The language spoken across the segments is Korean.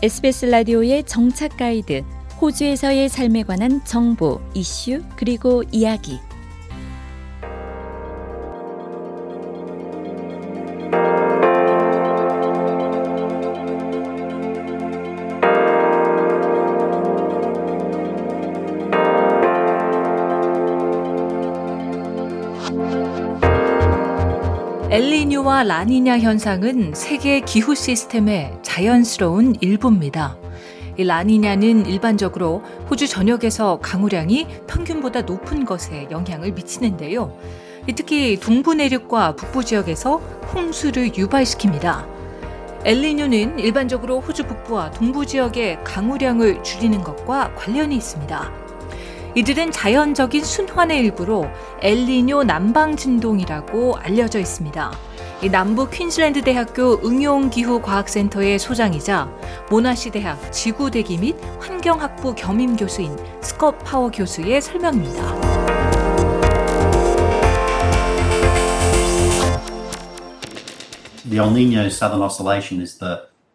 SBS 라디오의 정착 가이드, 호주에서의 삶에 관한 정보, 이슈, 그리고 이야기. 엘리뇨와 라니냐 현상은 세계 기후 시스템의 자연스러운 일부입니다. 이 라니냐는 일반적으로 호주 전역에서 강우량이 평균보다 높은 것에 영향을 미치는데요. 특히 동부 내륙과 북부 지역에서 홍수를 유발시킵니다. 엘리뇨는 일반적으로 호주 북부와 동부 지역의 강우량을 줄이는 것과 관련이 있습니다. 이들은 자연적인 순환의 일부로 엘리뇨 남방 진동이라고 알려져 있습니다. 남부 퀸즐랜드 대학교 응용기후과학센터의 소장이자 모나시 대학 지구대기 및 환경학부 겸임 교수인 스콧 파워 교수의 설명입니다.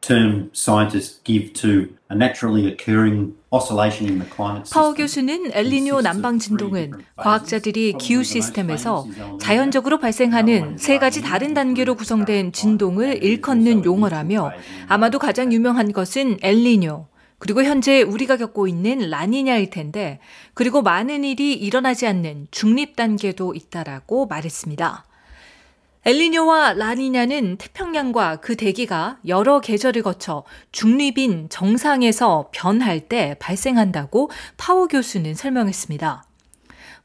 Term scientists give to a naturally occurring 파워 교수는 엘니뇨 남방 진동은 과학자들이 기후 시스템에서 자연적으로 발생하는 세 가지 다른 단계로 구성된 진동을 일컫는 용어라며 아마도 가장 유명한 것은 엘리뇨, 그리고 현재 우리가 겪고 있는 라니냐일 텐데, 그리고 많은 일이 일어나지 않는 중립 단계도 있다라고 말했습니다. 엘리뇨와 라니냐는 태평양과 그 대기가 여러 계절을 거쳐 중립인 정상에서 변할 때 발생한다고 파워 교수는 설명했습니다.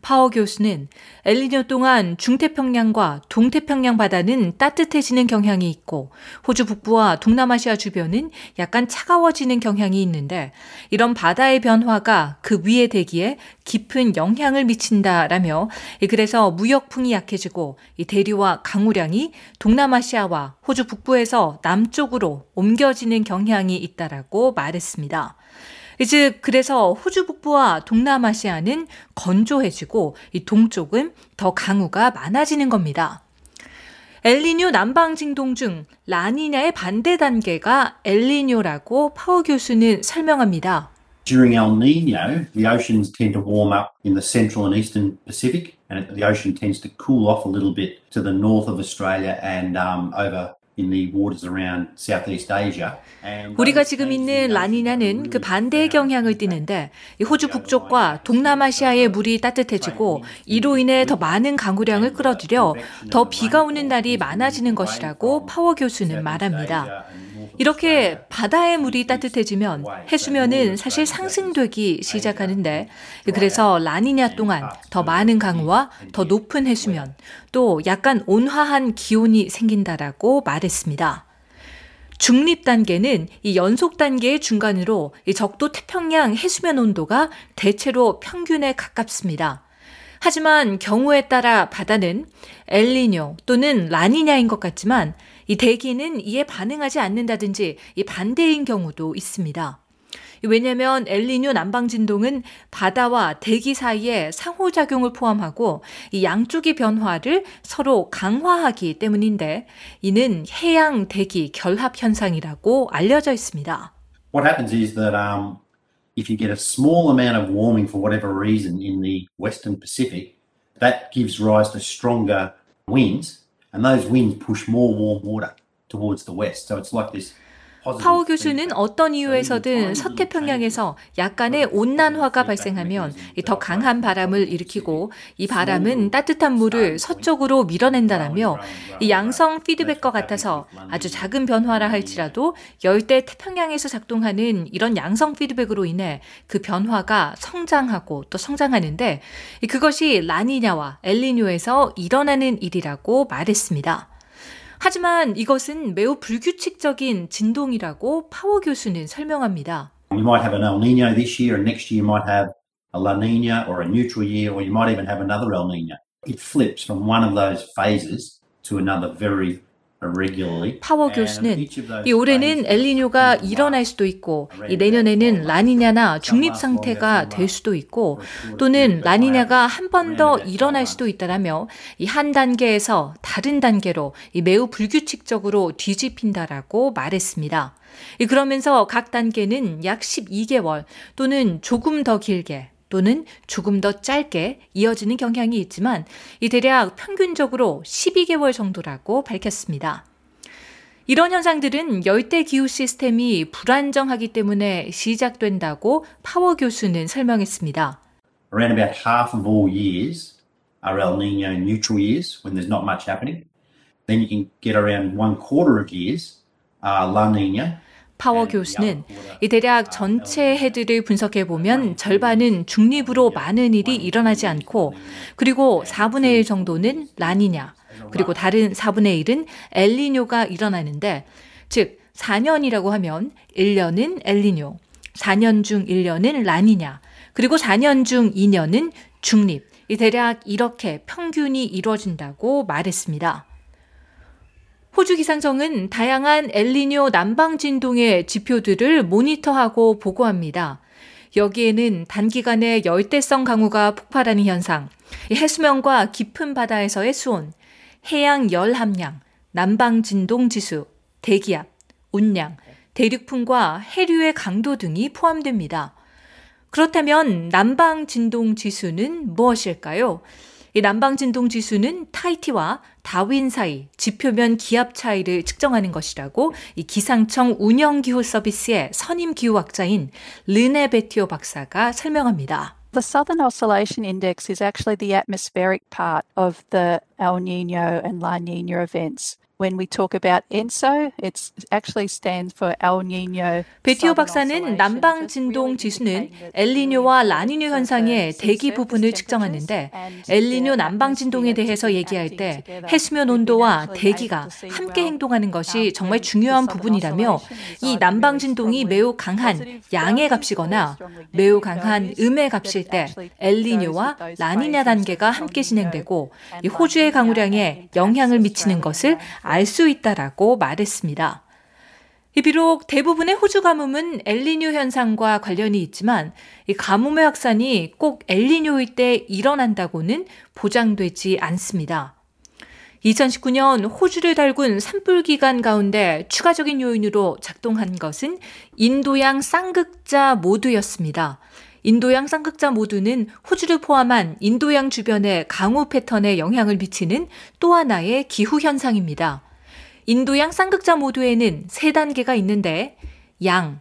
파워 교수는 엘니뇨 동안 중태평양과 동태평양 바다는 따뜻해지는 경향이 있고 호주 북부와 동남아시아 주변은 약간 차가워지는 경향이 있는데 이런 바다의 변화가 그 위의 대기에 깊은 영향을 미친다라며 그래서 무역풍이 약해지고 이 대류와 강우량이 동남아시아와 호주 북부에서 남쪽으로 옮겨지는 경향이 있다라고 말했습니다. 즉 그래서 호주 북부와 동남아시아는 건조해지고 이 동쪽은 더 강우가 많아지는 겁니다. 엘리뇨 남방 진동 중 라니냐의 반대 단계가 엘리뇨라고 파워 교수는 설명합니다. During El Nino, the oceans tend to warm up in the central and eastern Pacific, and the ocean tends to cool off a little bit to the north of Australia and um, over 우리가 지금 있는 라니냐는 그 반대의 경향을 띠는데 호주 북쪽과 동남아시아의 물이 따뜻해지고 이로 인해 더 많은 강우량을 끌어들여 더 비가 오는 날이 많아지는 것이라고 파워 교수는 말합니다. 이렇게 바다의 물이 따뜻해지면 해수면은 사실 상승되기 시작하는데 그래서 라니냐 동안 더 많은 강우와 더 높은 해수면 또 약간 온화한 기온이 생긴다라고 말했습니다. 중립 단계는 이 연속 단계의 중간으로 이 적도 태평양 해수면 온도가 대체로 평균에 가깝습니다. 하지만 경우에 따라 바다는 엘리뇨 또는 라니냐인 것 같지만 이 대기는 이에 반응하지 않는다든지 이 반대인 경우도 있습니다. 왜냐하면 엘리뇨 남방 진동은 바다와 대기 사이에 상호작용을 포함하고 이 양쪽의 변화를 서로 강화하기 때문인데 이는 해양 대기 결합 현상이라고 알려져 있습니다. What happens is that um, if you get a small amount of warming for whatever reason in the western Pacific, that gives rise to stronger winds and those winds push more warm water towards the west. So it's like this 파워 교수는 어떤 이유에서든 서태평양에서 약간의 온난화가 발생하면 더 강한 바람을 일으키고 이 바람은 따뜻한 물을 서쪽으로 밀어낸다라며 이 양성 피드백과 같아서 아주 작은 변화라 할지라도 열대 태평양에서 작동하는 이런 양성 피드백으로 인해 그 변화가 성장하고 또 성장하는데 그것이 라니냐와 엘리뇨에서 일어나는 일이라고 말했습니다. 하지만 이것은 매우 불규칙적인 진동이라고 파워 교수는 설명합니다. You might have an El Nino this year, and next year you might have a La Nina or a neutral year, or you might even have another El Nino. It flips from one of those phases to another very 파워 교수는 이 올해는 엘리뇨가 일어날 수도 있고 이 내년에는 라니냐나 중립 상태가 될 수도 있고 또는 라니냐가 한 번 더 일어날 수도 있다라며 이 한 단계에서 다른 단계로 이 매우 불규칙적으로 뒤집힌다라고 말했습니다. 그러면서 각 단계는 약 12개월 또는 조금 더 길게 또는 조금 더 짧게 이어지는 경향이 있지만 이 대략 평균적으로 12개월 정도라고 밝혔습니다. 이런 현상들은 열대 기후 시스템이 불안정하기 때문에 시작된다고 파워 교수는 설명했습니다. Around about half of all years are El Nino neutral years when there's not much happening. Then you can get around one quarter of years are La Nina 파워 교수는 이 대략 전체 해들을 분석해 보면 절반은 중립으로 많은 일이 일어나지 않고 그리고 4분의 1 정도는 라니냐 그리고 다른 4분의 1은 엘리뇨가 일어나는데 즉 4년이라고 하면 1년은 엘리뇨, 4년 중 1년은 라니냐, 그리고 4년 중 2년은 중립. 이 대략 이렇게 평균이 이루어진다고 말했습니다. 호주 기상청은 다양한 엘리뇨 남방 진동의 지표들을 모니터하고 보고합니다. 여기에는 단기간에 열대성 강우가 폭발하는 현상, 해수면과 깊은 바다에서의 수온, 해양 열 함량, 남방 진동 지수, 대기압, 온량, 대륙풍과 해류의 강도 등이 포함됩니다. 그렇다면 남방 진동 지수는 무엇일까요? 이 남방 진동 지수는 타이티와 다윈 사이 지표면 기압 차이를 측정하는 것이라고 이 기상청 운영 기후 서비스의 선임 기후학자인 르네 베티오 박사가 설명합니다. The Southern Oscillation Index is actually the atmospheric part of the El Nino and La Nina events. When we talk about ENSO, it actually stands for El Nino. 베티오 박사는 남방 진동 지수는 엘니뇨와 라니냐 현상의 대기 부분을 측정하는데 엘니뇨 남방 진동에 대해서 얘기할 때 해수면 온도와 대기가 함께 행동하는 것이 정말 중요한 부분이라며 이 남방 진동이 매우 강한 양의 값이거나 매우 강한 음의 값일 때 엘니뇨와 라니냐 단계가 함께 진행되고 이 호주의 강우량에 영향을 미치는 것을 알 수 있다라고 말했습니다. 비록 대부분의 호주 가뭄은 엘리뇨 현상과 관련이 있지만 이 가뭄의 확산이 꼭 엘리뇨일 때 일어난다고는 보장되지 않습니다. 2019년 호주를 달군 산불 기간 가운데 추가적인 요인으로 작동한 것은 인도양 쌍극자 모두였습니다. 인도양 쌍극자 모두는 호주를 포함한 인도양 주변의 강우 패턴에 영향을 미치는 또 하나의 기후 현상입니다. 인도양 쌍극자 모두에는 세 단계가 있는데 양,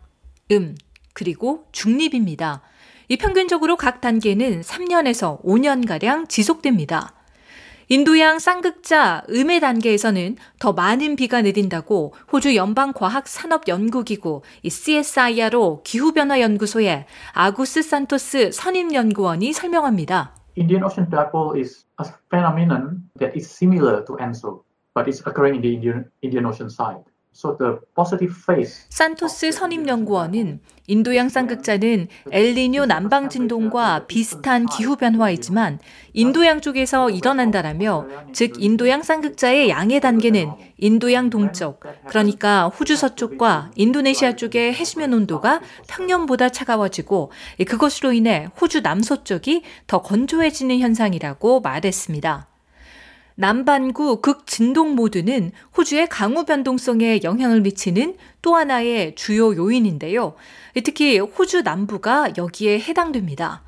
음, 그리고 중립입니다. 이 평균적으로 각 단계는 3년에서 5년가량 지속됩니다. 인도양 쌍극자 음의 단계에서는 더 많은 비가 내린다고 호주 연방과학산업연구기구 CSIRO 기후변화연구소의 아구스 산토스 선임연구원이 설명합니다. Indian Ocean Dipole is a phenomenon that is similar to ENSO. but it's occurring in the Indian, Indian Ocean side. 산토스 선임연구원은 인도양 쌍극자는 엘니뇨 남방 진동과 비슷한 기후 변화이지만 인도양 쪽에서 일어난다라며 즉 인도양 쌍극자의 양의 단계는 인도양 동쪽 그러니까 호주 서쪽과 인도네시아 쪽의 해수면 온도가 평년보다 차가워지고 그것으로 인해 호주 남서쪽이 더 건조해지는 현상이라고 말했습니다. 남반구 극진동 모드는 호주의 강우 변동성에 영향을 미치는 또 하나의 주요 요인인데요. 특히 호주 남부가 여기에 해당됩니다.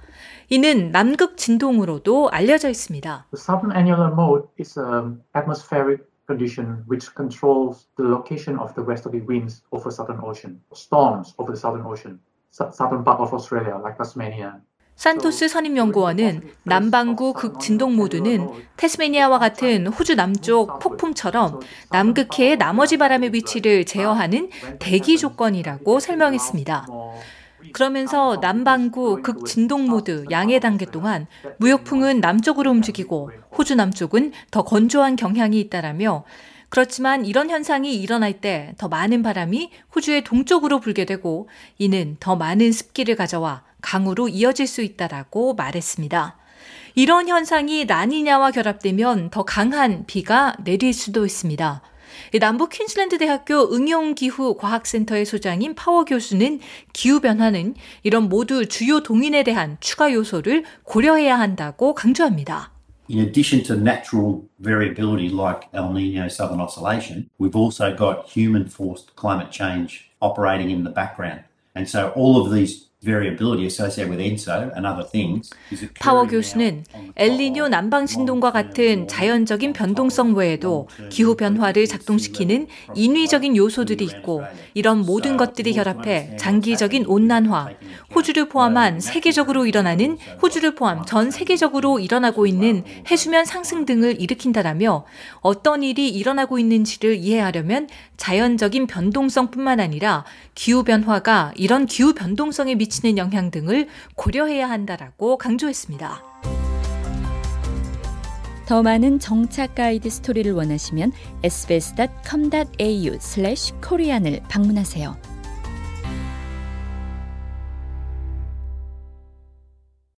이는 남극 진동으로도 알려져 있습니다. The southern annular mode is an atmospheric condition which controls the location of the westerly winds over southern ocean, storms over the southern ocean, southern part of Australia like Tasmania. 산토스 선임연구원은 남반구 극진동 모드는 테스메니아와 같은 호주 남쪽 폭풍처럼 남극해의 나머지 바람의 위치를 제어하는 대기 조건이라고 설명했습니다. 그러면서 남반구 극진동 모드 양의 단계 동안 무역풍은 남쪽으로 움직이고 호주 남쪽은 더 건조한 경향이 있다라며 그렇지만 이런 현상이 일어날 때 더 많은 바람이 호주의 동쪽으로 불게 되고 이는 더 많은 습기를 가져와 강우로 이어질 수 있다라고 말했습니다. 이런 현상이 라니냐와 결합되면 더 강한 비가 내릴 수도 있습니다. 남부 퀸즐랜드 대학교 응용기후 과학센터의 소장인 파워 교수는 기후변화는 이런 모두 주요 동인에 대한 추가 요소를 고려해야 한다고 강조합니다. In addition to natural variability like El Nino Southern Oscillation, we've also got human forced climate change operating in the background. And so all of these 파워 교수는 엘니뇨 남방 진동과 같은 자연적인 변동성 외에도 기후 변화를 작동시키는 인위적인 요소들이 있고 이런 모든 것들이 결합해 장기적인 온난화, 호주를 포함한 세계적으로 일어나는 호주를 포함 전 세계적으로 일어나고 있는 해수면 상승 등을 일으킨다라며 어떤 일이 일어나고 있는지를 이해하려면 자연적인 변동성뿐만 아니라 기후 변화가 이런 기후 변동성에 미치는 영향 등을 고려해야 한다라고 강조했습니다. 더 많은 정착 가이드 스토리를 원하시면 sbs.com.au/korean을 방문하세요.